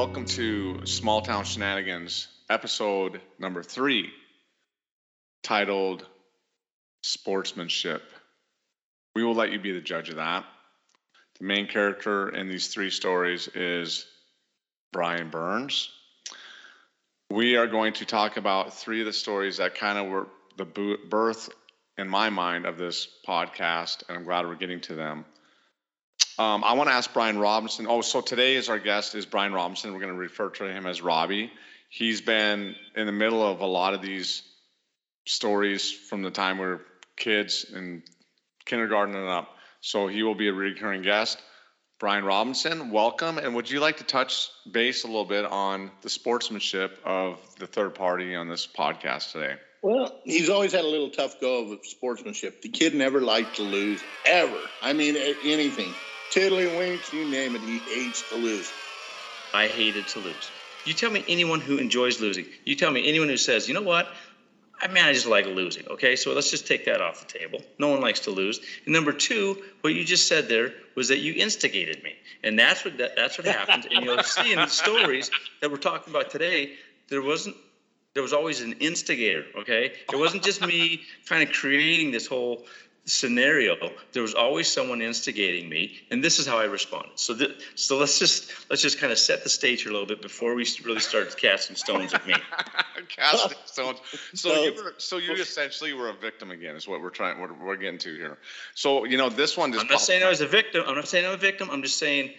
Welcome to Small Town Shenanigans, episode number three, titled Sportsmanship. We will let you be the judge of that. The main character in these three stories is Brian Burns. We are going to talk about three of the stories that kind of were the birth, in my mind, of this podcast, and I'm glad we're getting to them. Um, I want to ask Brian Robinson. Oh, so today is our guest is Brian Robinson. We're going to refer to him as Robbie. He's been in the middle of a lot of these stories from the time we were kids in kindergarten and up. So he will be a recurring guest. Brian Robinson, welcome. And would you like to touch base a little bit on the sportsmanship of the third party on this podcast today? Well, he's always had a little tough go of sportsmanship. The kid never liked to lose, ever. I mean, anything. Tiddlywinks, you name it, he hates to lose. I hated to lose. You tell me anyone who enjoys losing. You tell me anyone who says, you know what? I mean, I just like losing. Okay, so let's just take that off the table. No one likes to lose. And number two, what you just said there was that you instigated me, and that's what that, that's what happens. and you'll see in the stories that we're talking about today, there wasn't there was always an instigator. Okay, it wasn't just me kind of creating this whole scenario, there was always someone instigating me, and this is how I responded. So, th- so let's just let's just kind of set the stage here a little bit before we really start casting stones at me. casting stones. So you were, so you essentially were a victim again, is what we're trying we're, we're getting to here. So you know this one. Just I'm not saying I was a victim. I'm not saying I'm a victim. I'm just saying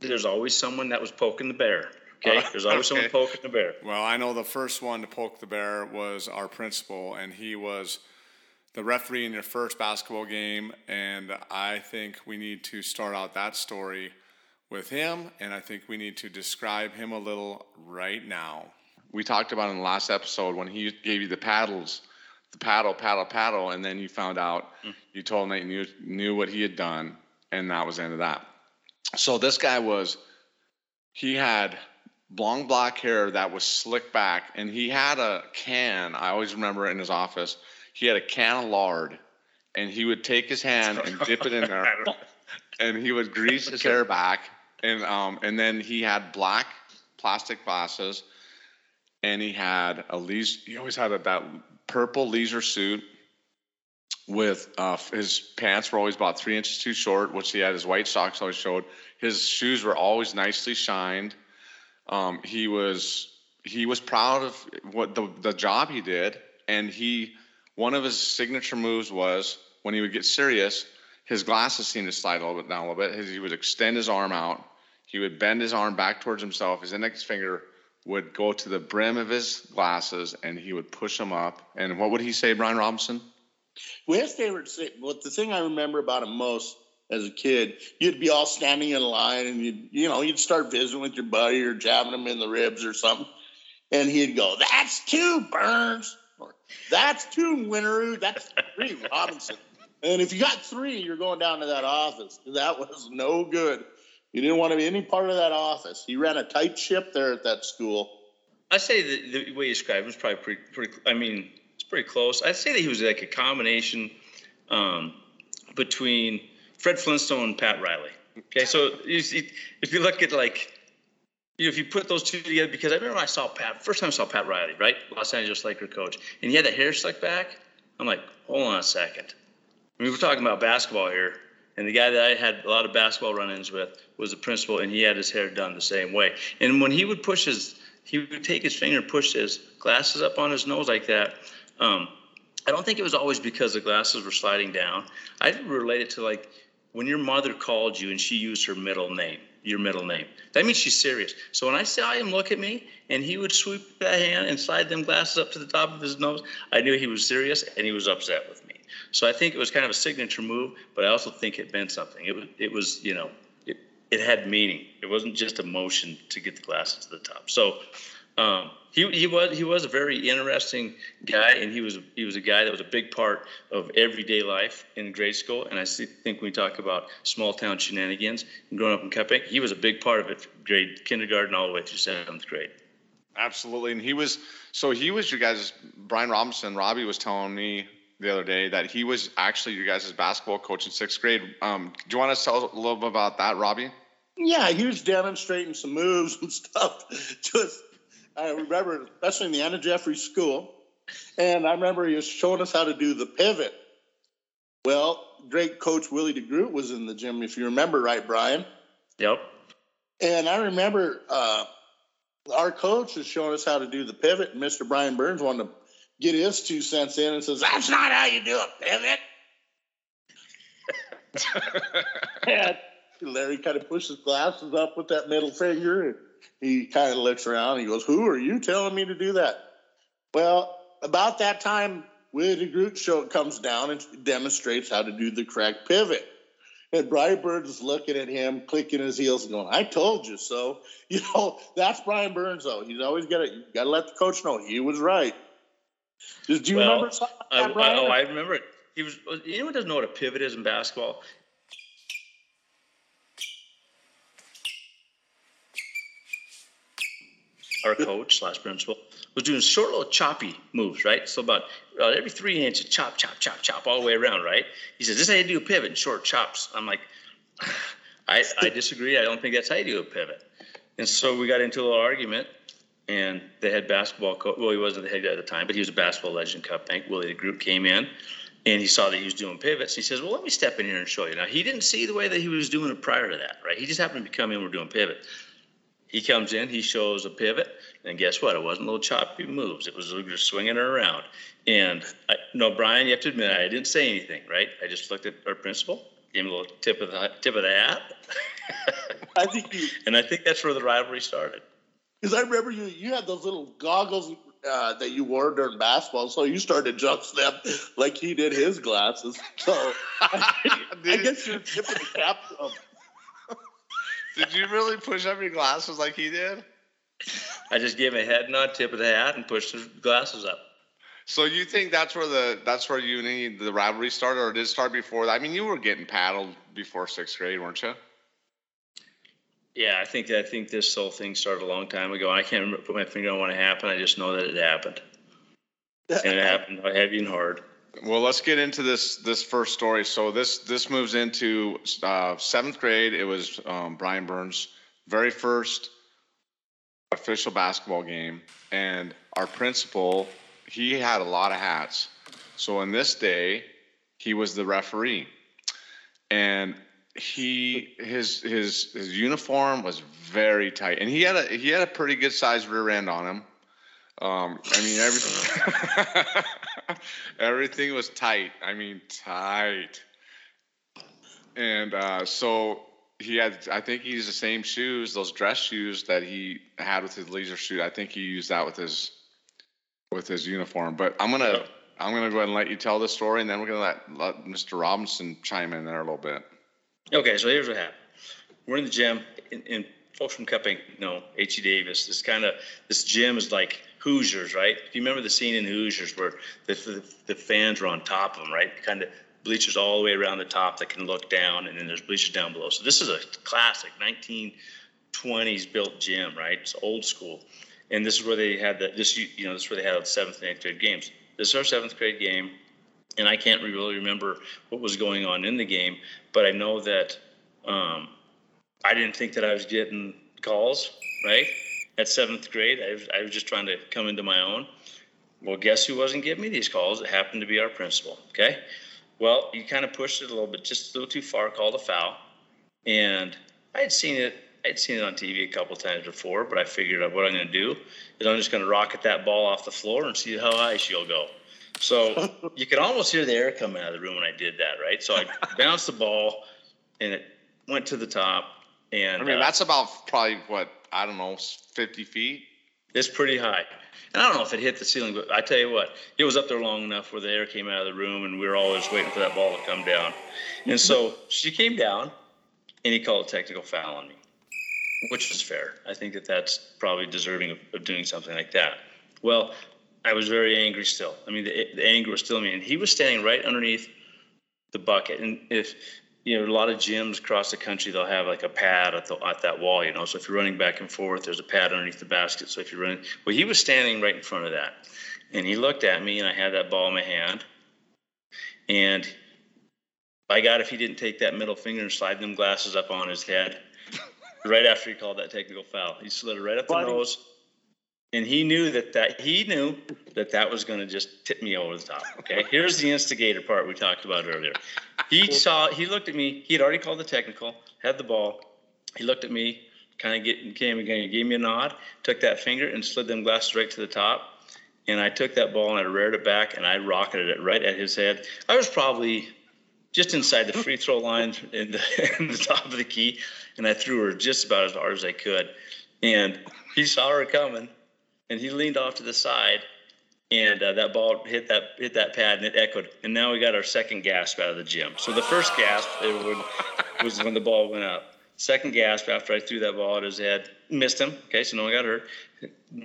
there's always someone that was poking the bear. Okay, uh, there's always okay. someone poking the bear. Well, I know the first one to poke the bear was our principal, and he was the referee in your first basketball game, and I think we need to start out that story with him, and I think we need to describe him a little right now. We talked about in the last episode when he gave you the paddles, the paddle, paddle, paddle, and then you found out, mm. you told him that you knew, knew what he had done, and that was the end of that. So this guy was, he had long black hair that was slicked back, and he had a can, I always remember in his office he had a can of lard, and he would take his hand and dip it in there, and he would grease his hair back, and um, and then he had black plastic glasses, and he had a leisure. He always had a, that purple leisure suit with uh, his pants were always about three inches too short, which he had his white socks always showed. His shoes were always nicely shined. Um, he was he was proud of what the the job he did, and he one of his signature moves was when he would get serious, his glasses seemed to slide a little bit down a little bit. He would extend his arm out. He would bend his arm back towards himself. His index finger would go to the brim of his glasses and he would push them up. And what would he say, Brian Robinson? Well, his favorite, what the thing I remember about him most as a kid, you'd be all standing in line and you'd, you know, you'd start visiting with your buddy or jabbing him in the ribs or something. And he'd go, That's two Burns. That's two Winaroo. That's three Robinson. And if you got three, you're going down to that office. That was no good. You didn't want to be any part of that office. He ran a tight ship there at that school. I say the, the way you described him was probably pretty, pretty. I mean, it's pretty close. I'd say that he was like a combination um, between Fred Flintstone and Pat Riley. Okay, so if you look at like you know, if you put those two together, because I remember I saw Pat, first time I saw Pat Riley, right? Los Angeles Laker coach. And he had the hair slicked back. I'm like, hold on a second. I mean, we're talking about basketball here. And the guy that I had a lot of basketball run ins with was the principal, and he had his hair done the same way. And when he would push his, he would take his finger and push his glasses up on his nose like that. Um, I don't think it was always because the glasses were sliding down. I relate it to like when your mother called you and she used her middle name your middle name. That means she's serious. So when I saw him look at me and he would sweep that hand and slide them glasses up to the top of his nose, I knew he was serious and he was upset with me. So I think it was kind of a signature move, but I also think it meant something. It was, it was you know, it, it had meaning. It wasn't just a motion to get the glasses to the top. So um, he, he was he was a very interesting guy, and he was he was a guy that was a big part of everyday life in grade school. And I see, think when we talk about small town shenanigans and growing up in Cut Bank, he was a big part of it, grade kindergarten all the way through seventh grade. Absolutely, and he was so he was your guys. Brian Robinson, Robbie was telling me the other day that he was actually your guys' basketball coach in sixth grade. Um, do you want to tell a little bit about that, Robbie? Yeah, he was demonstrating some moves and stuff. Just I remember, especially in the Anna Jeffries School, and I remember he was showing us how to do the pivot. Well, great coach Willie DeGroot was in the gym, if you remember right, Brian. Yep. And I remember uh, our coach was showing us how to do the pivot, and Mr. Brian Burns wanted to get his two cents in and says, That's not how you do a pivot. and Larry kind of pushed his glasses up with that middle finger, and he kind of looks around. And he goes, Who are you telling me to do that? Well, about that time, Willie DeGroot show comes down and demonstrates how to do the correct pivot. And Brian Burns is looking at him, clicking his heels, and going, "I told you so." You know, that's Brian Burns, though. He's always got to got to let the coach know he was right. Do you Well, remember something like I, that, Brian? I, oh, I remember it. He was. Anyone doesn't know what a pivot is in basketball? Our coach slash principal was doing short little choppy moves, right? So about every three inches, chop, chop, chop, chop all the way around, right? He says, "This is how you do a pivot in short chops." I'm like, I, I disagree. I don't think that's how you do a pivot. And so we got into a little argument, and the head basketball coach, well, he wasn't the head guy at the time, but he was a basketball legend, Cut Bank. Willie DeGroot came in, and he saw that he was doing pivots. He says, well, let me step in here and show you. Now, he didn't see the way that he was doing it prior to that, right? He just happened to come in, we're doing pivot. He comes in, he shows a pivot, and guess what? It wasn't little choppy moves. It was just swinging it around. And I, no, Brian, you have to admit, I didn't say anything, right? I just looked at our principal, gave him a little tip of the tip of the hat, I think you and I think that's where the rivalry started. because I remember you you had those little goggles uh, that you wore during basketball, so you started to adjust them like he did his glasses. So I, I guess you're tipping the cap. to him. Did you really push up your glasses like he did? I just gave him a head nod, tip of the hat, and pushed the glasses up. So you think that's where the that's where you need the rivalry started, or did it start before that? I mean, you were getting paddled before sixth grade, weren't you? Yeah, I think I think this whole thing started a long time ago. I can't remember, put my finger on when it happened. I just know that it happened, and it happened heavy and hard. Well, let's get into this this first story. So this this moves into uh, seventh grade. It was um, Brian Burns' very first official basketball game, and our principal he had a lot of hats. So on this day, he was the referee, and he his his his uniform was very tight, and he had a he had a pretty good sized rear end on him. Um, I mean, everything everything was tight. I mean, tight. And uh, so he had, I think he used the same shoes, those dress shoes that he had with his leisure suit. I think he used that with his with his uniform. But I'm gonna I'm gonna go ahead and let you tell the story, and then we're gonna let, let Mr. Robinson chime in there a little bit. Okay, so here's what happened. We're in the gym, and, and folks from Cut Bank know H.E. Davis. This kind of this gym is like Hoosiers, right? If you remember the scene in Hoosiers where the, the, the fans are on top of them, right? Kind of bleachers all the way around the top that can look down, and then there's bleachers down below. So this is a classic 1920s built gym, right? It's old school, and this is where they had the this you know this is where they had the seventh and eighth grade games. This is our seventh grade game, and I can't really remember what was going on in the game, but I know that um, I didn't think that I was getting calls, right? At seventh grade, I was, I was just trying to come into my own. Well, guess who wasn't giving me these calls? It happened to be our principal, okay? Well, you kind of pushed it a little bit, just a little too far, called a foul. And I had seen it, I'd seen it on TV a couple times before, but I figured out what I'm going to do is I'm just going to rocket that ball off the floor and see how high she'll go. So you could almost hear the air coming out of the room when I did that, right? So I bounced the ball and it went to the top. And I mean, uh, that's about probably what I don't know, 50 feet. it's pretty high. And I don't know if it hit the ceiling, but I tell you what, it was up there long enough where the air came out of the room and we were always waiting for that ball to come down. And so she came down and he called a technical foul on me, which was fair. I think that that's probably deserving of, of doing something like that. Well, I was very angry still. I mean, the, the anger was still in me, and he was standing right underneath the bucket. And if you know, a lot of gyms across the country, they'll have like a pad at, the, at that wall, you know. So if you're running back and forth, there's a pad underneath the basket. So if you're running, well, he was standing right in front of that. And he looked at me, and I had that ball in my hand. And by God, if he didn't take that middle finger and slide them glasses up on his head right after he called that technical foul, he slid it right up the Buddy. nose. And he knew that that he knew that that was going to just tip me over the top. Okay, here's the instigator part we talked about earlier. He saw, he looked at me. He had already called the technical, had the ball. He looked at me, kind of get, came again, gave me a nod, took that finger and slid them glasses right to the top. And I took that ball and I reared it back and I rocketed it right at his head. I was probably just inside the free throw line in the, in the top of the key, and I threw her just about as hard as I could. And he saw her coming, and he leaned off to the side, and uh, that ball hit that hit that pad, and it echoed. And now we got our second gasp out of the gym. So the first gasp it would, was when the ball went up. Second gasp after I threw that ball at his head, missed him. Okay, so no one got hurt.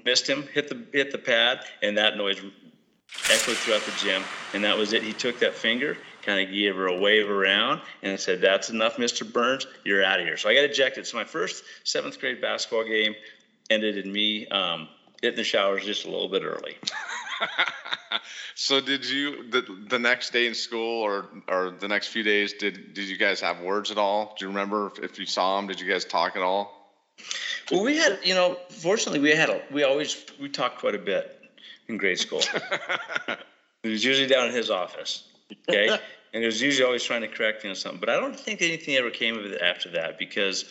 Missed him, hit the hit the pad, and that noise echoed throughout the gym, and that was it. He took that finger, kind of gave her a wave around, and said, "That's enough, Mr. Burns. You're out of here." So I got ejected. So my first seventh grade basketball game ended in me um, hitting the showers just a little bit early. so did you the, the next day in school or or the next few days did did you guys have words at all? Do you remember if, if you saw him? Did you guys talk at all? Well, we had, you know, fortunately, we had a, we always we talked quite a bit in grade school. it was usually down in his office, okay, and it was usually always trying to correct me on something. But I don't think anything ever came of it after that because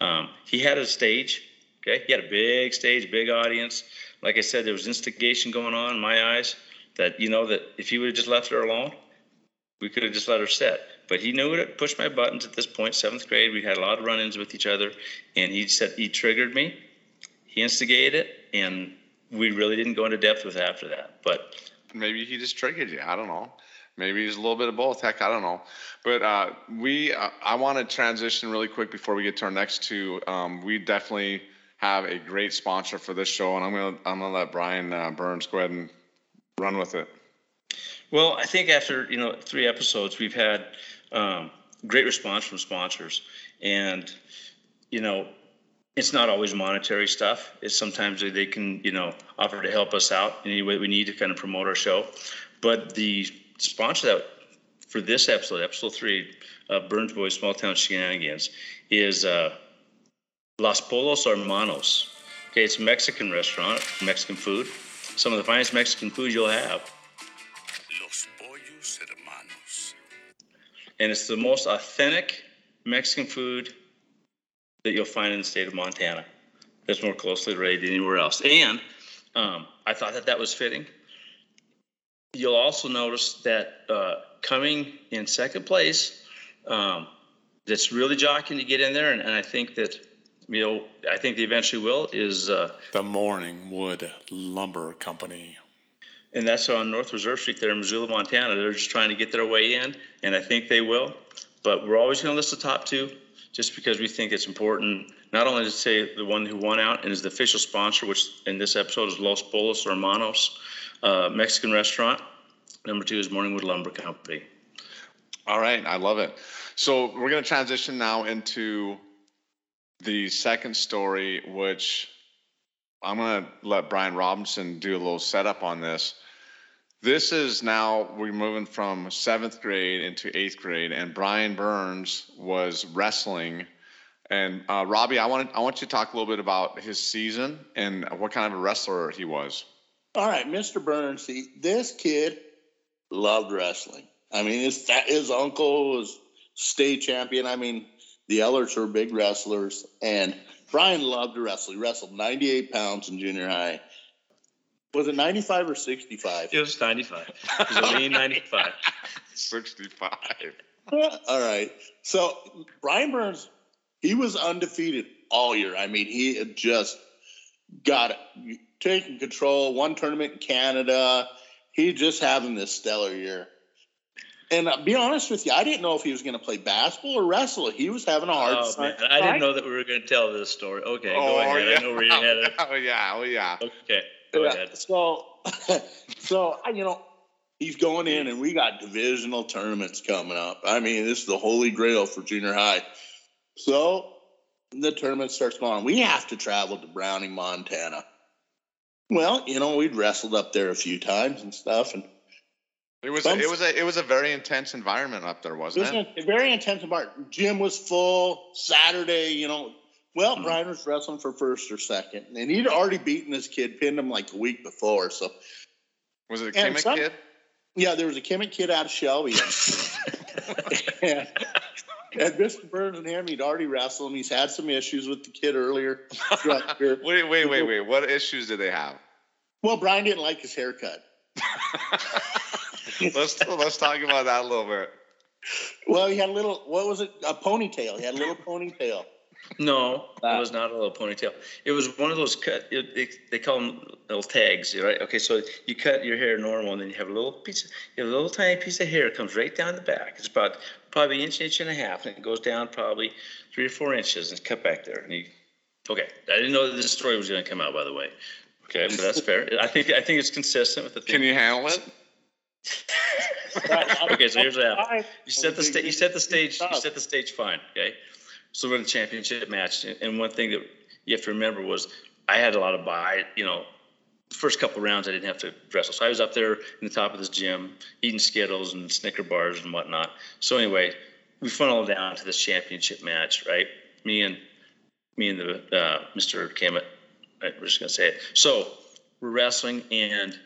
um, he had a stage, okay, he had a big stage, big audience. Like I said, there was instigation going on in my eyes that you know that if he would have just left her alone, we could have just let her sit. But he knew it, pushed my buttons at this point, seventh grade. We had a lot of run ins with each other, and he said he triggered me. He instigated it, and we really didn't go into depth with it after that. But Maybe he just triggered you. I don't know. Maybe he's a little bit of both. Heck, I don't know. But uh, we, uh, I want to transition really quick before we get to our next two. Um, we definitely have a great sponsor for this show, and I'm gonna, I'm gonna let Brian uh, Burns go ahead and run with it. Well, I think after you know three episodes, we've had um, great response from sponsors, and you know, it's not always monetary stuff. It's sometimes they can you know offer to help us out in any way we need to kind of promote our show. But the sponsor that for this episode, episode three, of Burns Boys Small Town Shenanigans, is uh, Los Pollos Hermanos. Okay, it's a Mexican restaurant, Mexican food. Some of the finest Mexican food you'll have. Los pollos hermanos. and it's the most authentic Mexican food that you'll find in the state of Montana. That's more closely related anywhere else. And um, I thought that that was fitting. You'll also notice that uh, coming in second place, um, that's really jockeying to get in there, and, and I think that you know I think they eventually will is. Uh, The Morningwood Lumber Company. and that's on North Reserve Street there in Missoula, Montana. They're just trying to get their way in, and I think they will. But we're always going to list the top two, just because we think it's important. Not only to say the one who won out and is the official sponsor, which in this episode is Los Pollos Hermanos uh, Mexican restaurant. Number two is Morningwood Lumber Company. All right, I love it. So we're going to transition now into the second story, which I'm going to let Brian Robinson do a little setup on this. This is now we're moving from seventh grade into eighth grade, and Brian Burns was wrestling. And uh, Robbie, I want I want you to talk a little bit about his season and what kind of a wrestler he was. All right, Mr. Burns. See, this kid loved wrestling. I mean, his his uncle was state champion. I mean, the Ellerts were big wrestlers, and Brian loved to wrestle. He wrestled 98 pounds in junior high. Was it 95 or 65? It was 95. It was a lean 95. 65. All right. So Brian Burns, he was undefeated all year. I mean, he had just got it, taken control. One tournament in Canada. He just having this stellar year. And I'll be honest with you, I didn't know if he was going to play basketball or wrestle. He was having a hard Oh time. man, I didn't know that we were going to tell this story. Okay, go Oh, ahead. yeah. I know where you're headed. Oh yeah, oh yeah. Okay, go Yeah, ahead. So, so you know, he's going in, and we got divisional tournaments coming up. I mean, this is the holy grail for junior high. So the tournament starts going. We have to travel to Browning, Montana. Well, you know, we'd wrestled up there a few times and stuff, and It was Some- it was a it was a very intense environment up there, wasn't was it? a very intense environment. Gym was full. Saturday, you know. Well, mm-hmm. Brian was wrestling for first or second, and he'd already beaten this kid, pinned him like a week before. So Was it a And Kimmich some- kid? Yeah, there was a Kemet kid out of Shelby. and, and Mr. Burns and him, he'd already wrestled him. He's had some issues with the kid earlier. Wait, wait, wait, wait. What issues did they have? well, Brian didn't like his haircut. let's let's talk about that a little bit. Well, he had a little, what was it? A ponytail. He had a little ponytail. No, Ah. it was not a little ponytail. It was one of those cut. It, it, they call them little tags, right? Okay, so you cut your hair normal, and then you have a little piece. Of, you have a little tiny piece of hair that comes right down the back. It's about probably an inch, inch and a half, and it goes down probably three or four inches, and it's cut back there. And you, okay, I didn't know that this story was going to come out, by the way. Okay, but that's fair. I think I think it's consistent with the. Thing. Can you handle it? Okay, so here's what happened. You set the sta- you set the stage. You set the stage fine. Okay, so we're in a championship match, and- one thing that you have to remember was I had a lot of buy. You know, the first couple rounds I didn't have to wrestle, so I was up there in the top of this gym eating Skittles and Snicker bars and whatnot. So anyway, we funneled down to this championship match, right? Me and me and the uh, Mr. Kamet. Right, we're just gonna say it. So we're wrestling and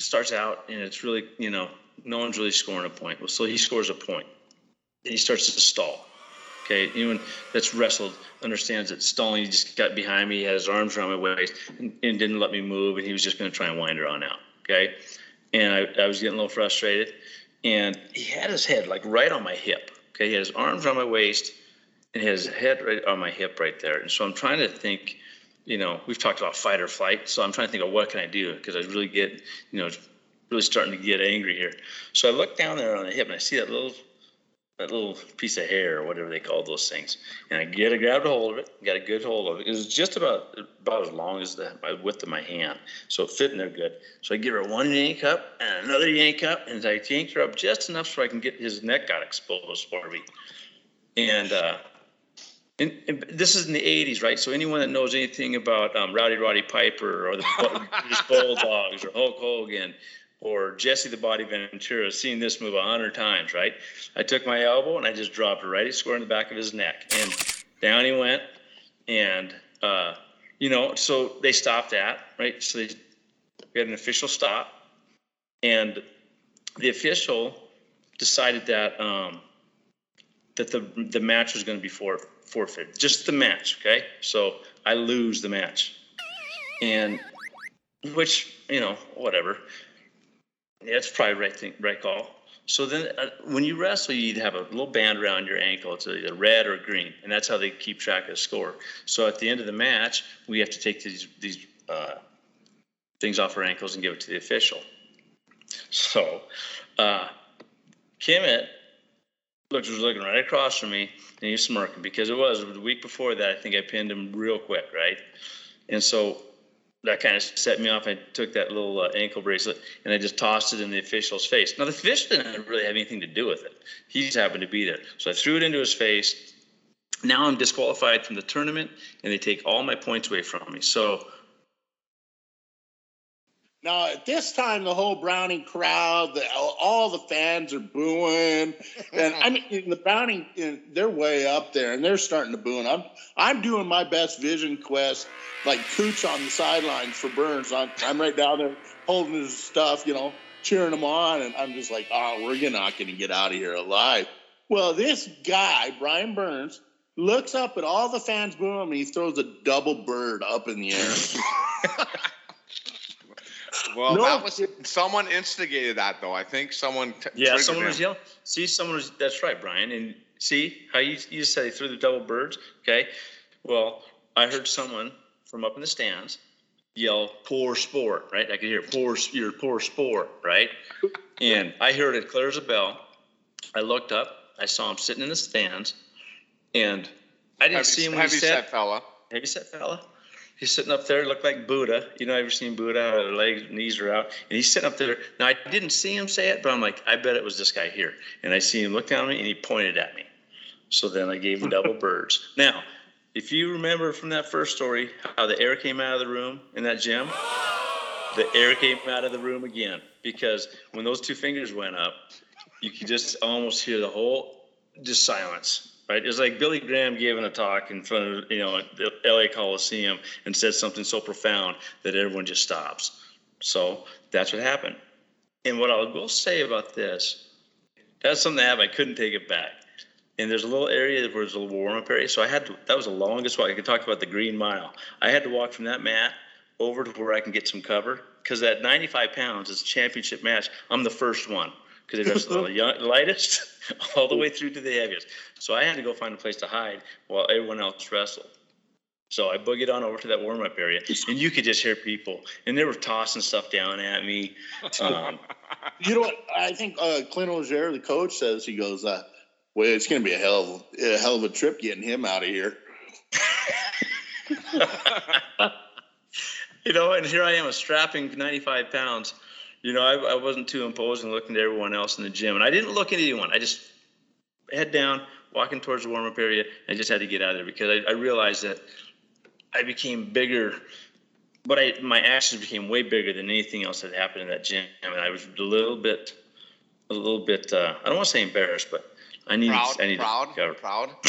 starts out and it's really you know no one's really scoring a point. Well, so he scores a point. And he starts to stall. Okay, anyone that's wrestled understands that stalling. He just got behind me, he had his arms around my waist, and, and didn't let me move, and he was just going to try and wind her on out. Okay, and I, I was getting a little frustrated, and he had his head like right on my hip. Okay, he had his arms around my waist, and his head right on my hip right there. And so I'm trying to think. You know, we've talked about fight or flight, so I'm trying to think of what can I do because I really get, you know, really starting to get angry here. So I look down there on the hip and I see that little that little piece of hair or whatever they call those things. And I get a grabbed a hold of it, got a good hold of it. It was just about about as long as the my width of my hand. So it fit in there good. So I give her one yank up and another yank up, and I yanked her up just enough so I can get his neck got exposed for me. And uh and, and this is in the 80s, right? So anyone that knows anything about um, Rowdy Roddy Piper or the British Bulldogs or Hulk Hogan or Jesse the Body Ventura has seen this move a hundred times, right? I took my elbow and I just dropped it right square in the back of his neck, and down he went. And uh, you know, so they stopped that, right? So they we had an official stop, and the official decided that um, that the the match was going to be for, forfeit, just the match. Okay, so I lose the match, and which you know whatever. Yeah, it's probably right thing, right call. So then, uh, when you wrestle, you have a little band around your ankle. It's either red or green, and that's how they keep track of the score. So at the end of the match, we have to take these these uh, things off our ankles and give it to the official. So, uh, Kimmett looked was looking right across from me, and he was smirking because it was the week before that. I think I pinned him real quick, right? And so that kind of set me off. I took that little uh, ankle bracelet and I just tossed it in the official's face. Now the official didn't really have anything to do with it. He just happened to be there, so I threw it into his face. Now I'm disqualified from the tournament, and they take all my points away from me. So Now at this time, the whole Browning crowd, the, all the fans are booing, and I mean the Browning, they're way up there, and they're starting to boo. I'm I'm doing my best vision quest, like Cooch on the sidelines for Burns. I'm I'm right down there holding his stuff, you know, cheering him on, and I'm just like, oh, we're not going to get out of here alive. Well, this guy, Brian Burns, looks up at all the fans booing and he throws a double bird up in the air. Well, No, that was someone instigated that though. I think someone. T- yeah, someone him. was yelling. See, someone was. That's right, Brian. And see how you you just said he threw the double birds. Okay. Well, I heard someone from up in the stands yell "poor sport," right? I could hear "poor, you're poor sport," right? And I heard it clear as a bell. I looked up. I saw him sitting in the stands, and I didn't Heavy, see him when heavy he said, set fella. Heavy set fella. He's sitting up there, looked like Buddha. You know, I've ever seen Buddha? Their legs, knees are out, and he's sitting up there. Now I didn't see him say it, but I'm like, I bet it was this guy here. And I see him look down at me, and he pointed at me. So then I gave him double birds. Now, if you remember from that first story, how the air came out of the room in that gym, the air came out of the room again because when those two fingers went up, you could just almost hear the whole just silence. Right? Like Billy Graham giving a talk in front of you know the LA Coliseum and said something so profound that everyone just stops. So that's what happened. And what I will say about this, that's something that happened. I couldn't take it back. And there's a little area where there's a little warm up area. So I had to, that was the longest walk. I could talk about the green mile. I had to walk from that mat over to where I can get some cover because at 95 pounds, it's a championship match. I'm the first one because it was the young, lightest all the way through to the heaviest. So I had to go find a place to hide while everyone else wrestled. So I boogied on over to that warm up area, and you could just hear people, and they were tossing stuff down at me. Um, You know what? I think uh, Clint Ogier, the coach, says he goes, uh, "Well, it's going to be a hell of a hell of a trip getting him out of here." you know, and here I am, a strapping 95 pounds. You know, I, I wasn't too imposing looking to everyone else in the gym, and I didn't look at anyone. I just head down, walking towards the warm up area, and I just had to get out of there because I, I realized that I became bigger. But I, my actions became way bigger than anything else that happened in that gym, and I was a little bit, a little bit. Uh, I don't want to say embarrassed, but I need, Proud, I need proud, to proud.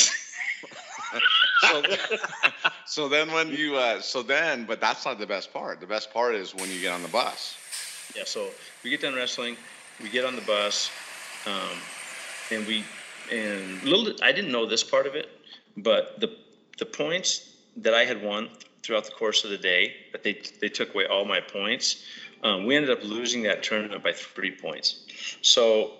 so, so then when you, uh, so then, but that's not the best part. The best part is when you get on the bus. Yeah, so we get done wrestling, we get on the bus, um, and we and little I didn't know this part of it, but the the points that I had won throughout the course of the day, that they they took away all my points. Um, we ended up losing that tournament by three points. So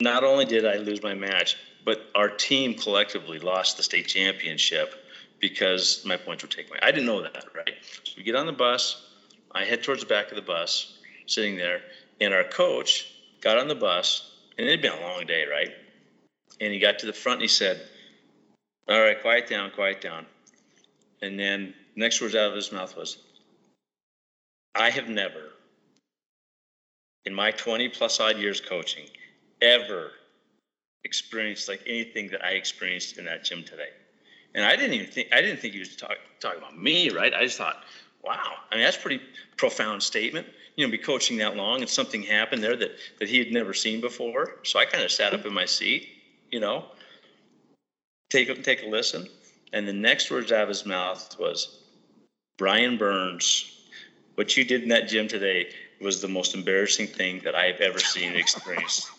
not only did I lose my match, but our team collectively lost the state championship because my points were taken away. I didn't know that, right? So we get on the bus. I head towards the back of the bus sitting there, and our coach got on the bus, and it had been a long day, right? And he got to the front and he said, All right, quiet down, quiet down. And then next words out of his mouth was, I have never, in my 20 plus odd years coaching, ever experienced like anything that I experienced in that gym today. And I didn't even think I didn't think he was talk, talking about me, right? I just thought, wow, I mean that's pretty profound statement. You know, be coaching that long and something happened there that that he had never seen before. So I kind of sat up in my seat, you know, take take a listen, and the next words out of his mouth was, Brian Burns, what you did in that gym today was the most embarrassing thing that I have ever seen and experienced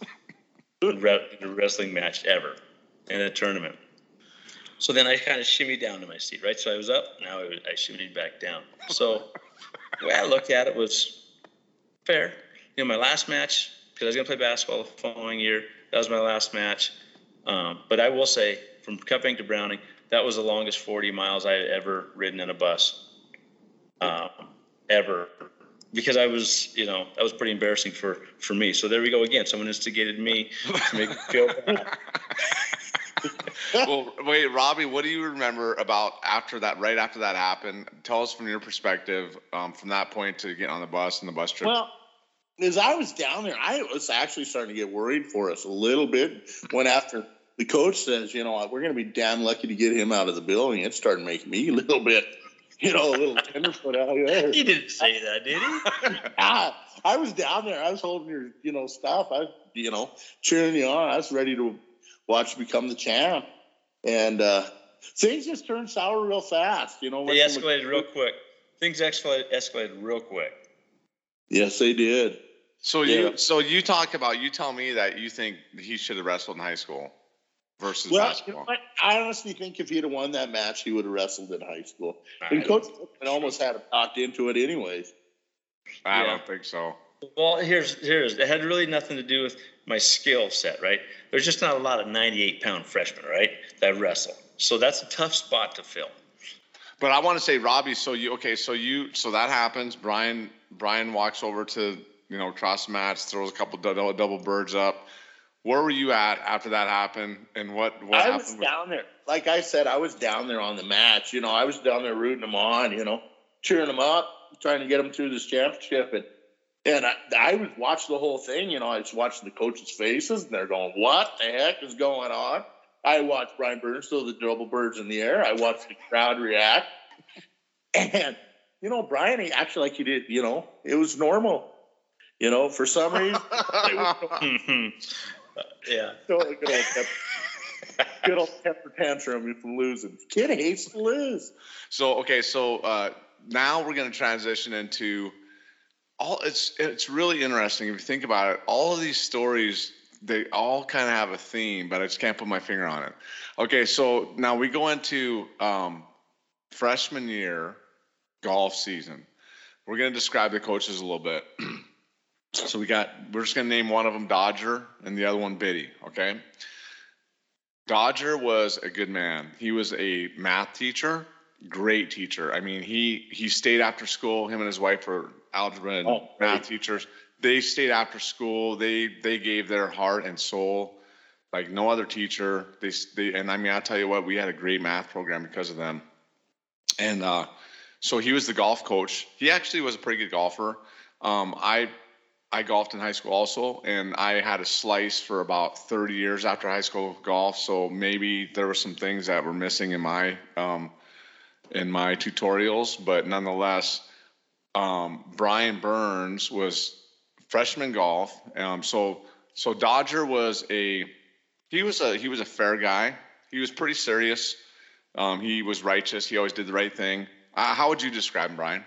in a wrestling match ever in a tournament. So then I kind of shimmied down to my seat, right? So I was up, now I, I shimmied back down. So the way I looked at it was fair. You know, my last match, because I was going to play basketball the following year, that was my last match. Um, but I will say, from Cut Bank to Browning, that was the longest 40 miles I had ever ridden in a bus. Um, ever. Because I was, you know, that was pretty embarrassing for, for me. So there we go again. Someone instigated me to make me feel bad. well, wait, Robbie, what do you remember about after that? Right after that happened, tell us from your perspective, um, from that point to getting on the bus and the bus trip. Well, as I was down there, I was actually starting to get worried for us a little bit. When after the coach says, you know, we're going to be damn lucky to get him out of the building, it started making me a little bit, you know, a little tenderfoot out there. He didn't say that, did he? ah, I was down there. I was holding your, you know, stuff. I, you know, cheering you on. I was ready to watch you become the champ. And uh, things just turned sour real fast. You know, They went from escalated real quick. Things escalated, escalated real quick. Yes, they did. so yeah. you, so you talk about, you tell me that you think he should have wrestled in high school versus Well, you basketball. know? I honestly think if he'd have won that match, he would have wrestled in high school. I And Coach Pittman almost had him talked into it, anyways. I Yeah. don't think so. Well, here's here's it had really nothing to do with my skill set, right? There's just not a lot of 98 pound freshmen, right, that wrestle. So that's a tough spot to fill. But I want to say, Robbie. So you okay? So you so that happens. Brian Brian walks over to you know cross the mats, throws a couple double, double birds up. where were you at after that happened, and what what I happened? was with- down there. Like I said, I was down there on the match. You know, I was down there rooting them on. You know, cheering them up, trying to get them through this championship. And and I, I was watching the whole thing. You know, I was watching the coaches' faces, and they're going, "What the heck is going on?" I watched Brian Burns throw the double birds in the air. I watched the crowd react, and you know, Brian, he actually like he did. You know, it was normal. You know, for some reason, was yeah. Totally good old temper, good old temper tantrum from losing. Kid hates to lose. So okay, so uh, now we're going to transition into all. It's it's really interesting if you think about it. All of these stories, they all kind of have a theme, but I just can't put my finger on it. Okay, so now we go into um, freshman year golf season. We're going to describe the coaches a little bit. so we got. We're just going to name one of them Dodger and the other one Biddy. Okay. Dodger was a good man. He was a math teacher, great teacher. I mean, he he stayed after school. Him and his wife were algebra and Oh, math teachers. They stayed after school. They they gave their heart and soul like no other teacher. They they and I mean, I'll tell you what, we had a great math program because of them. And uh, so he was the golf coach. He actually was a pretty good golfer. Um, I I golfed in high school also, and I had a slice for about 30 years after high school golf. So maybe there were some things that were missing in my um, in my tutorials, but nonetheless, um, Brian Burns was freshman golf. Um, so so Dodger was a he was a he was a fair guy. He was pretty serious. Um, he was righteous. He always did the right thing. Uh, how would you describe him, Brian?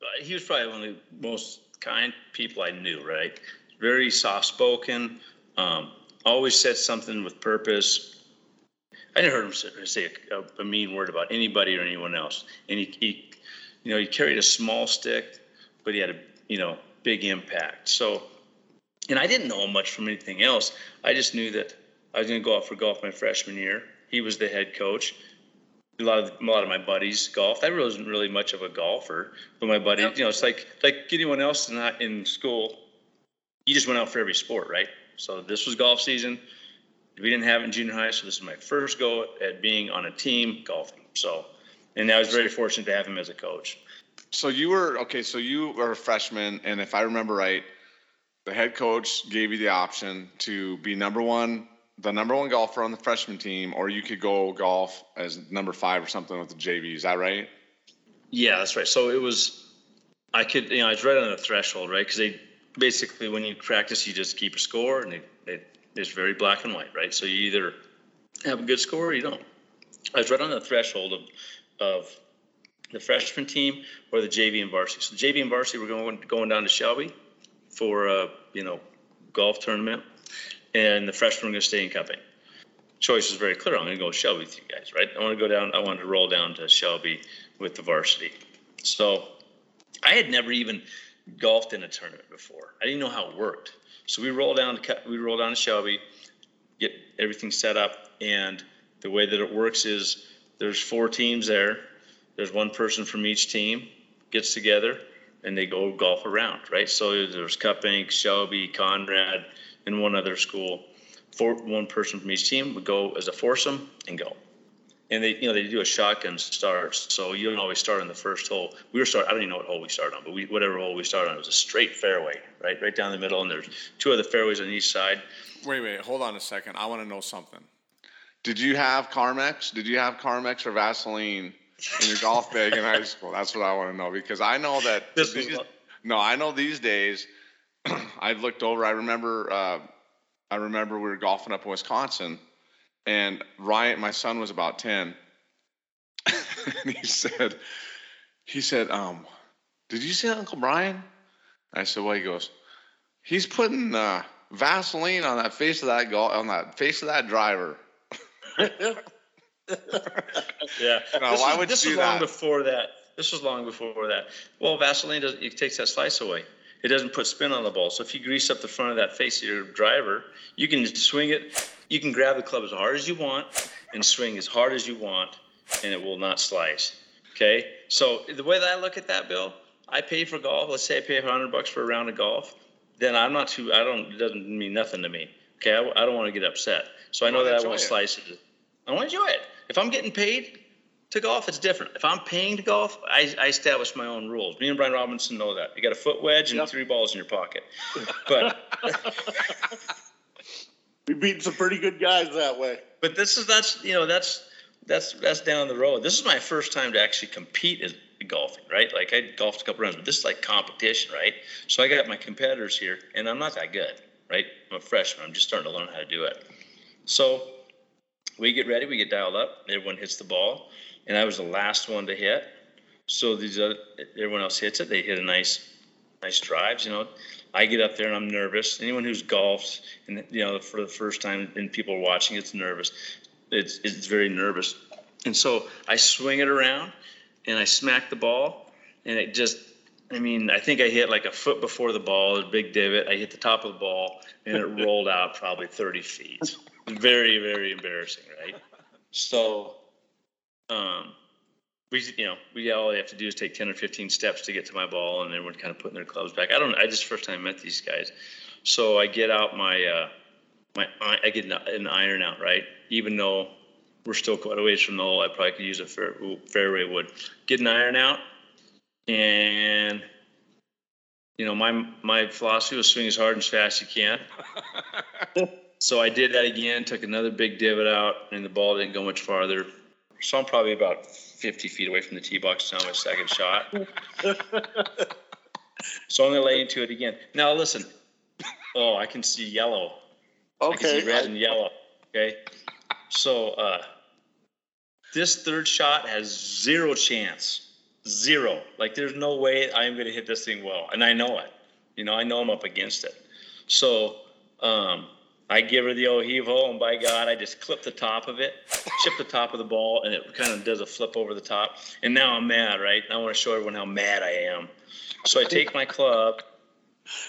Uh, he was probably one of the most kind people I knew, right? Very soft spoken, um, always said something with purpose. I never heard him say, say a, a mean word about anybody or anyone else. And he, he, you know, he carried a small stick, but he had a, you know, big impact. So, and I didn't know much from anything else. I just knew that I was going to go out for golf my freshman year. He was the head coach a lot of a lot of my buddies golfed. I wasn't really much of a golfer, but my buddy, you know, it's like like anyone else in in school. You just went out for every sport, right? So this was golf season. We didn't have it in junior high, so this is my first go at being on a team golfing. So, and I was very fortunate to have him as a coach. So you were okay. So you were a freshman, and if I remember right, the head coach gave you the option to be number one, the number one golfer on the freshman team, or you could go golf as number five or something with the JV. Is that right? Yeah, that's right. So it was, I could, you know, I was right on the threshold, right? Because they basically, when you practice, you just keep a score, and it, it, it's very black and white, right? So you either have a good score or you don't. I was right on the threshold of, of the freshman team or the JV and varsity. So JV and varsity were going going down to Shelby for a you know golf tournament, and the freshmen were going to stay in Cut Bank. Choice was very clear. I'm going to go with Shelby with you guys, right? I want to go down. I wanted to roll down to Shelby with the varsity. So I had never even golfed in a tournament before. I didn't know how it worked. So we roll down to we roll down to Shelby, get everything set up, and the way that it works is there's four teams there. There's one person from each team gets together and they go golf around, right? So there's Cut Bank, Shelby, Conrad, and one other school. Four, one person from each team would go as a foursome and go. And they, you know, they do a shotgun start, so you don't always start on the first hole. We were start. I don't even know what hole we started on, but we, whatever hole we started on, it was a straight fairway, right, right down the middle, and there's two other fairways on each side. Wait, wait, hold on a second. I want to know something. Did you have Carmex? Did you have Carmex or Vaseline in your golf bag in high school? That's what I want to know because I know that. This was these- no, I know these days. I've looked over. I remember. Uh, I remember we were golfing up in Wisconsin, and Ryan, my son, was about ten, and he said, he said, um, "Did you see Uncle Brian?" I said, "Well," he goes, "He's putting uh, Vaseline on that face of that golf on that face of that driver." Yeah. No, this why was, would you this do was long that? before that. This was long before that. Well, Vaseline doesn't. It takes that slice away. It doesn't put spin on the ball. So if you grease up the front of that face of your driver, you can swing it. You can grab the club as hard as you want and swing as hard as you want, and it will not slice. Okay. So the way that I look at that, Bill, I pay for golf. Let's say I pay 100 bucks for a round of golf. then I'm not too. I don't. It doesn't mean nothing to me. Okay, I, I don't want to get upset. So I know wanna that I won't it. slice it. I want to enjoy it. If I'm getting paid to golf, it's different. If I'm paying to golf, I, I establish my own rules. Me and Brian Robinson know that. You got a foot wedge and Yep. three balls in your pocket. But We beat some pretty good guys that way. but this is that's you know that's that's that's down the road. This is my first time to actually compete in golfing, right? Like I golfed a couple rounds, but this is like competition, right? So I got my competitors here, and I'm not that good, right? I'm a freshman. I'm just starting to learn how to do it. So we get ready, we get dialed up. Everyone hits the ball, and I was the last one to hit. So these other, everyone else hits it. They hit a nice, nice drives. You know, I get up there and I'm nervous. Anyone who's golfed and you know for the first time and people are watching, it's nervous. It's it's very nervous. And so I swing it around and I smack the ball and it just. I mean, I think I hit like a foot before the ball, a big divot. I hit the top of the ball and it rolled out probably 30 feet. Very, very embarrassing, right? So, um, we, you know, we all have to do is take 10 or 15 steps to get to my ball, and everyone kind of putting their clubs back. I don't, I just first time met these guys, so I get out my, uh, my, I get an- an iron out, right? Even though we're still quite a ways from the hole, I probably could use a fair, fairway wood. Get an iron out, and you know, my my philosophy was swing as hard and as fast as you can. So I did that again, took another big divot out, and the ball didn't go much farther. So I'm probably about 50 feet away from the tee box now, my second shot. so I'm going to lay into it again. Now, listen. Oh, I can see yellow. Okay. I can see red and yellow. Okay. So uh, this third shot has zero chance. Zero. Like there's no way I'm going to hit this thing well, and I know it. You know, I know I'm up against it. So um, I give her the ho, and by God, I just clip the top of it, chip the top of the ball, and it kind of does a flip over the top. And now I'm mad, right? I want to show everyone how mad I am. So I take my club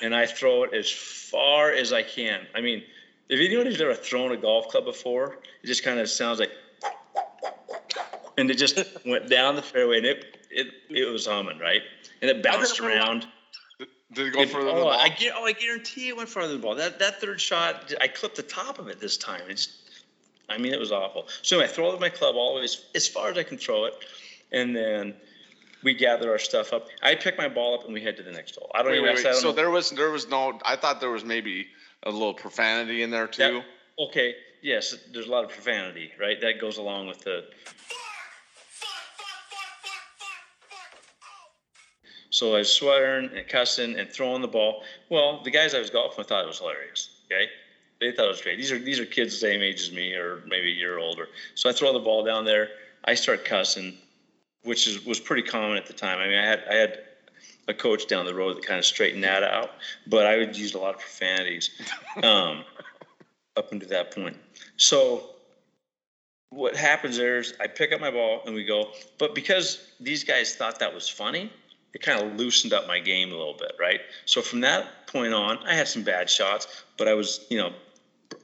and I throw it as far as I can. I mean, if anybody's ever thrown a golf club before, it just kind of sounds like, and it just went down the fairway, and it it it was humming, right? And it bounced around. Did it go It- further than the oh, ball? I, gu- oh, I guarantee it went farther than the ball. That that third shot, I clipped the top of it this time. It's, I mean, it was awful. So anyway, I throw my club all the way as, far as I can throw it, and then we gather our stuff up. I pick my ball up and we head to the next hole. I don't Wait, even. wait, wait. don't So know- there was there was no. I thought there was maybe a little profanity in there too. That- okay, yes, there's a lot of profanity, right? That goes along with the. So I was swearing and cussing and throwing the ball. Well, the guys I was golfing with thought it was hilarious. Okay, they thought it was great. These are these are kids the same age as me, or maybe a year older. So I throw the ball down there. I start cussing, which is was pretty common at the time. I mean, I had I had a coach down the road that kind of straightened that out, but I would use a lot of profanities um, up until that point. So what happens there is I pick up my ball and we go, but because these guys thought that was funny, it kind of loosened up my game a little bit, right? So from that point on, I had some bad shots, but I was, you know,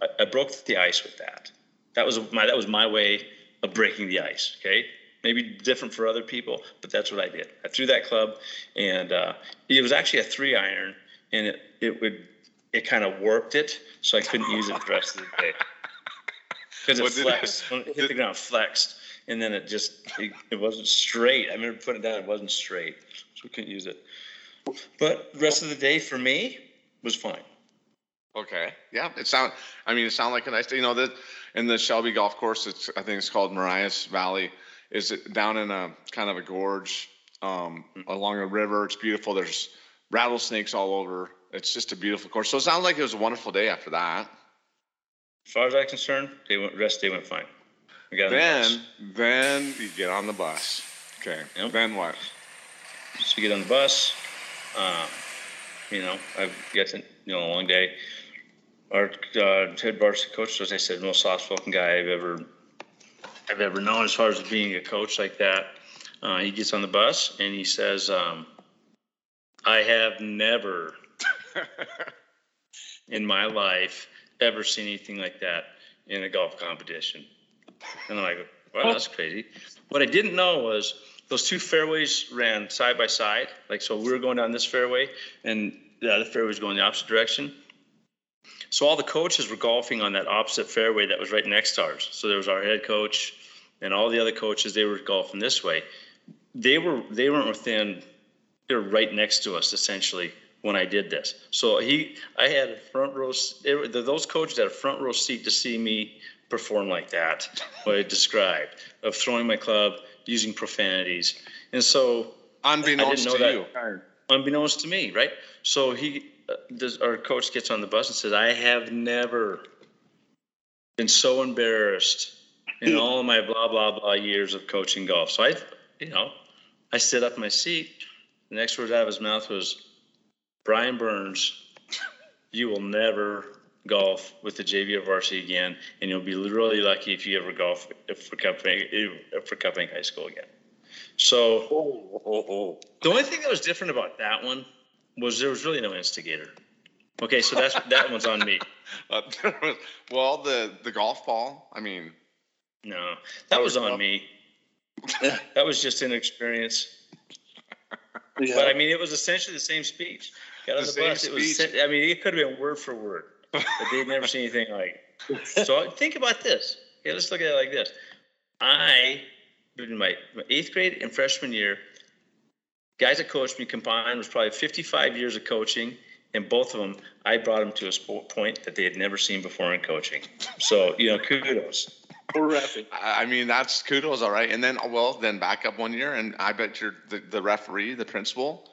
I, I broke the ice with that. That was my that was my way of breaking the ice. Okay, maybe different for other people, but that's what I did. I threw that club, and uh, it was actually a three iron, and it it would it kind of warped it, so I couldn't use it the rest of the day because it flexed it hit the ground, flexed, and then it just it, it wasn't straight. I remember putting it down; it wasn't straight, we couldn't use it. But the rest of the day for me was fine. Okay. Yeah. It sound. I mean, it sounded like a nice. day. You know, the in the Shelby Golf Course, it's I think it's called Marias Valley. Is it down in a kind of a gorge um, along a river? It's beautiful. There's rattlesnakes all over. It's just a beautiful course. So it sounded like it was a wonderful day after that. As far as I'm concerned, they went rest day went fine. On the. Then, then you get on the bus. Okay. Yep. Then what? So you get on the bus. Um, you know, I've got to, you know a long day. Our uh, head varsity coach, as I said, the most soft-spoken guy I've ever I've ever known as far as being a coach like that. Uh, he gets on the bus and he says, um, "I have never in my life ever seen anything like that in a golf competition." And I'm like, "Wow, that's crazy." What I didn't know was those two fairways ran side by side. Like, so we were going down this fairway, and the other fairway was going the opposite direction. So all the coaches were golfing on that opposite fairway that was right next to ours. So there was our head coach and all the other coaches. They were golfing this way. They were they weren't within. They were right next to us essentially when I did this. So he, I had a front row. It, those coaches had a front row seat to see me perform like that. What I described of throwing my club, using profanities, and so unbeknownst to that, you, unbeknownst to me, right? So he, uh, this, our coach gets on the bus and says, "I have never been so embarrassed in all of my blah blah blah years of coaching golf." So I, you know, I sit up in my seat. The next words out of his mouth was, Brian Burns, you will never golf with the JV varsity again, and you'll be really lucky if you ever golf for Cup for Cup High School again. So oh, oh, oh. the only thing that was different about that one was there was really no instigator. Okay, so that's that one's on me. Uh, well, the the golf ball. I mean, no, that was on me. that was just inexperience. Yeah. But I mean, it was essentially the same speech. Got on the, the bus. It was. I mean, it could have been word for word, but they'd never seen anything like. It. So think about this. Okay, let's look at it like this. I, in my, my eighth grade and freshman year, guys that coached me combined was probably 55 years of coaching, and both of them, I brought them to a point that they had never seen before in coaching. So you know, kudos. I mean, that's kudos, all right. And then, well, then back up one year, and I bet you're the, the referee, the principal,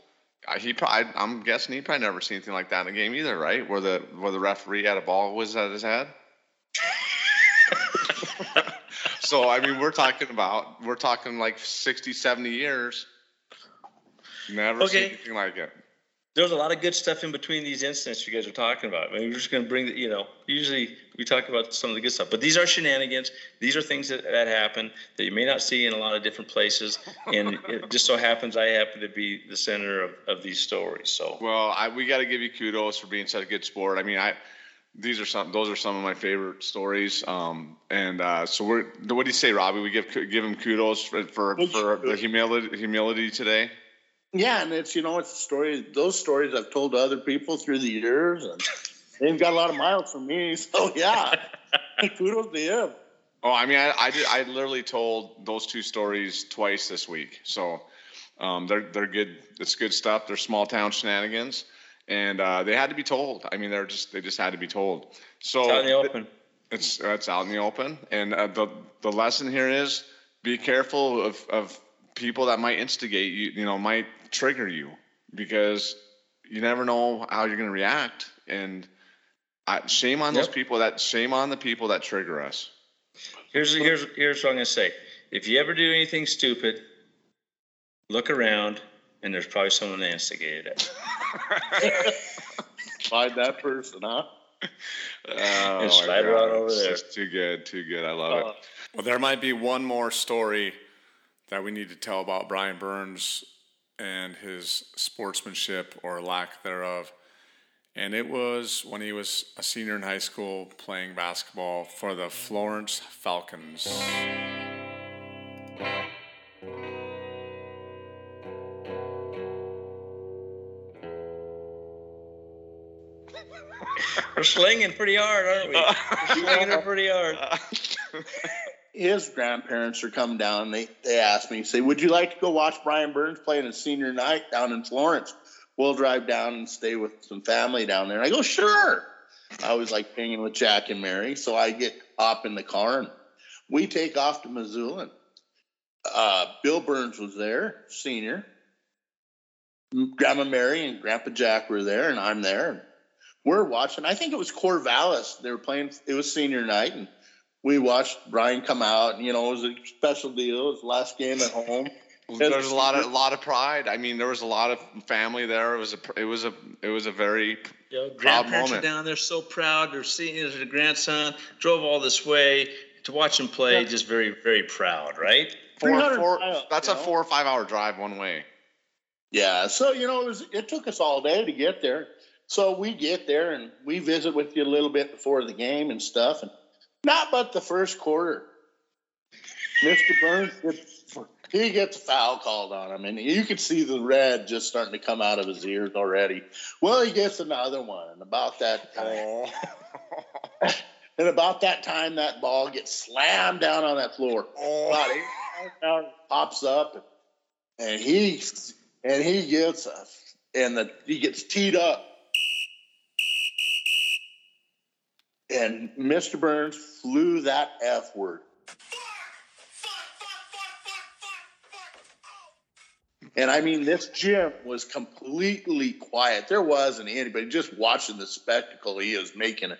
he probably, I'm guessing he probably never seen anything like that in a game either, right? Where the where the referee had a ball was at his head. so I mean, we're talking about we're talking like 60, 70 years. Never okay. seen anything like it there's a lot of good stuff in between these incidents you guys are talking about. I mean, we're just going to bring the, you know, usually we talk about some of the good stuff, but these are shenanigans. These are things that, that happen that you may not see in a lot of different places. And it just so happens I happen to be the center of, of these stories. So, well, I, we got to give you kudos for being such a good sport. I mean, I, these are some, those are some of my favorite stories. Um, and, uh, so we're, what do you say, Robbie? We give, give him kudos for, for, for the humility, humility today. Yeah, and it's you know it's a story. Those stories I've told to other people through the years, and they've got a lot of miles from me. So yeah, kudos to him. Oh, I mean, I, I, did, I literally told those two stories twice this week. So um, they're they're good. It's good stuff. They're small town shenanigans, and uh, they had to be told. I mean, they're just they just had to be told. So it's out in the open. It's it's out in the open, and uh, the the lesson here is be careful of of people that might instigate you. You know, might trigger you because you never know how you're going to react. And I, shame on yep. those people that shame on the people that trigger us. Here's here's here's what I'm going to say. If you ever do anything stupid, look around, and there's probably someone that instigated it. Find that person, huh? Oh, and slide right over there. It's too good, too good. I love uh, it. Well, there might be one more story that we need to tell about Brian Burns and his sportsmanship or lack thereof. And it was when he was a senior in high school playing basketball for the Florence Falcons. We're slinging pretty hard, aren't we? We're slinging her pretty hard. his grandparents are coming down. They they asked me, say, would you like to go watch Brian Burns play in a senior night down in Florence? We'll drive down and stay with some family down there. And I go, sure. I was like hanging with Jack and Mary, so I get up in the car and we take off to Missoula. Uh, Bill Burns was there, senior. Grandma Mary and Grandpa Jack were there, and I'm there. We're watching. I think it was Corvallis. They were playing. It was senior night, and we watched Brian come out. You know, it was a special deal. It was the last game at home. There's a lot of a lot of pride. I mean, there was a lot of family there. It was a it was a it was a very you know, grandparents moment. are down there so proud. They're seeing their grandson drove all this way to watch him play. Yeah. Just very very proud, right? Four, four, miles, that's a know? four or five hour drive one way. Yeah, so you know it was it took us all day to get there. So we get there and we visit with you a little bit before the game and stuff and not but the first quarter. Mr. Burns he gets a foul called on him, and you could see the red just starting to come out of his ears already. Well, he gets another one, and about that time, and about that time, that ball gets slammed down on that floor. About eight miles an hour, pops up, and he and he gets a, and the he gets teed up. And Mr. Burns flew that F word. And I mean, this gym was completely quiet. There wasn't anybody just watching the spectacle he was making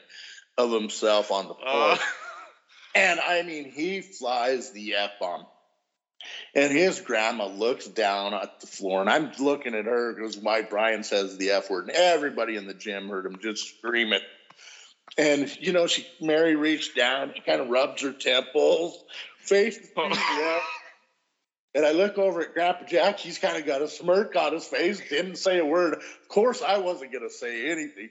of himself on the floor. Uh. and I mean, he flies the F bomb. And his grandma looks down at the floor, and I'm looking at her because why Brian says the F word, and everybody in the gym heard him just scream it. And you know, she Mary reached down, she kind of rubs her temples, face oh. turned up. And I look over at Grandpa Jack. He's kind of got a smirk on his face. Didn't say a word. Of course, I wasn't going to say anything.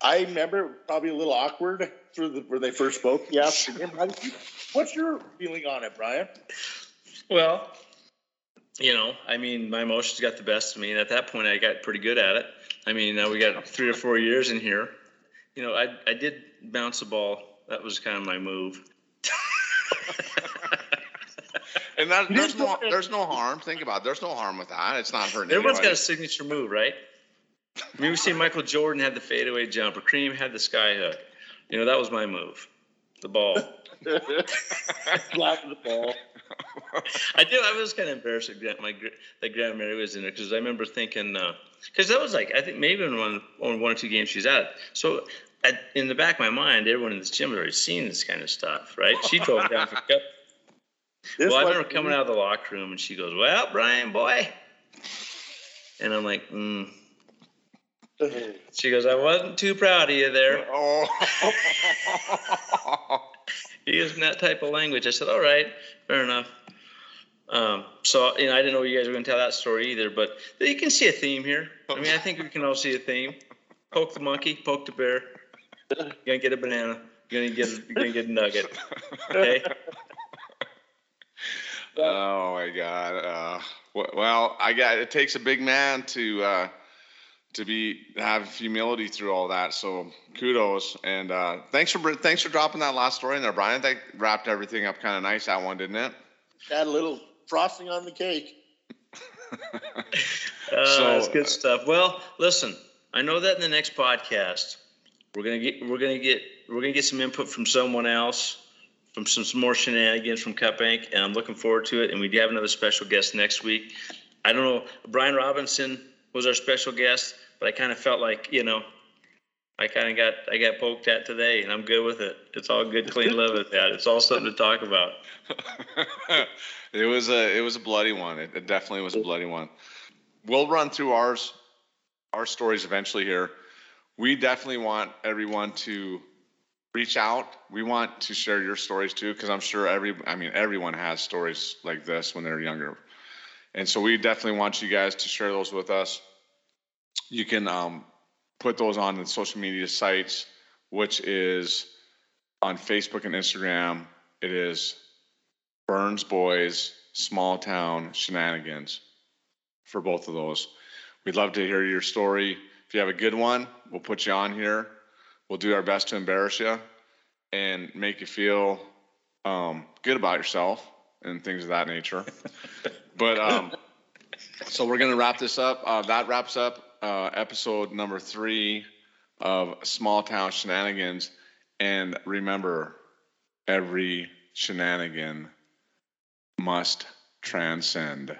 I remember probably a little awkward through the where they first spoke. He asked him, "How did you- "What's your feeling on it, Brian?" Well, you know, I mean, my emotions got the best of me, and at that point, I got pretty good at it. I mean, now we got three or four years in here. You know, I I did bounce a ball. That was kind of my move. And that, there's no there's no harm. Think about it. There's no harm with that. It's not hurting Everyone's got a signature move, right? I mean, we see Michael Jordan had the fadeaway jumper. Kareem had the sky hook. You know, that was my move. The ball. Slap the ball. I do. I was kind of embarrassed that my that Grandma Mary was in there because I remember thinking because that was like I think maybe in one on one or two games she's at. So at, in the back of my mind, everyone in this gym had already seen this kind of stuff, right? She drove down for cup. This Well, I remember coming out of the locker room and she goes, "Well, Brian, boy," and I'm like, mm. She goes, "I wasn't too proud of you there." Oh. Using that type of language. I said, all right, fair enough. Um, so, you know, I didn't know you guys were going to tell that story either, but you can see a theme here. I mean, I think we can all see a theme. Poke the monkey, poke the bear. You're gonna get a banana. You're gonna get. You're gonna get a nugget. Okay. oh my God. Uh, well, I got. It takes a big man to uh, to be have humility through all that. So kudos and uh, thanks for thanks for dropping that last story in there, Brian. That wrapped everything up kind of nice. That one, didn't it? Had a little frosting on the cake. Uh, So, that's good uh, stuff. Well, listen, I know that in the next podcast we're gonna get we're gonna get we're gonna get some input from someone else, from some, some more shenanigans from Cut Bank, and I'm looking forward to it. And we do have another special guest next week. I don't know, Brian Robinson was our special guest, but I kind of felt like you know. I kind of got I got poked at today, and I'm good with it. It's all good, clean love at that. It's all something to talk about. it was a it was a bloody one. It, it definitely was a bloody one. We'll run through ours our stories eventually here. We definitely want everyone to reach out. We want to share your stories too, because I'm sure every I mean everyone has stories like this when they're younger, and so we definitely want you guys to share those with us. You can um, put those on the social media sites, which is on Facebook and Instagram. It is Burns Boys Small Town Shenanigans for both of those. We'd love to hear your story. If you have a good one, we'll put you on here. We'll do our best to embarrass you and make you feel um, good about yourself and things of that nature. but um, so we're to wrap this up. Uh, that wraps up uh, episode number three of Small Town Shenanigans. And remember, every shenanigan must transcend.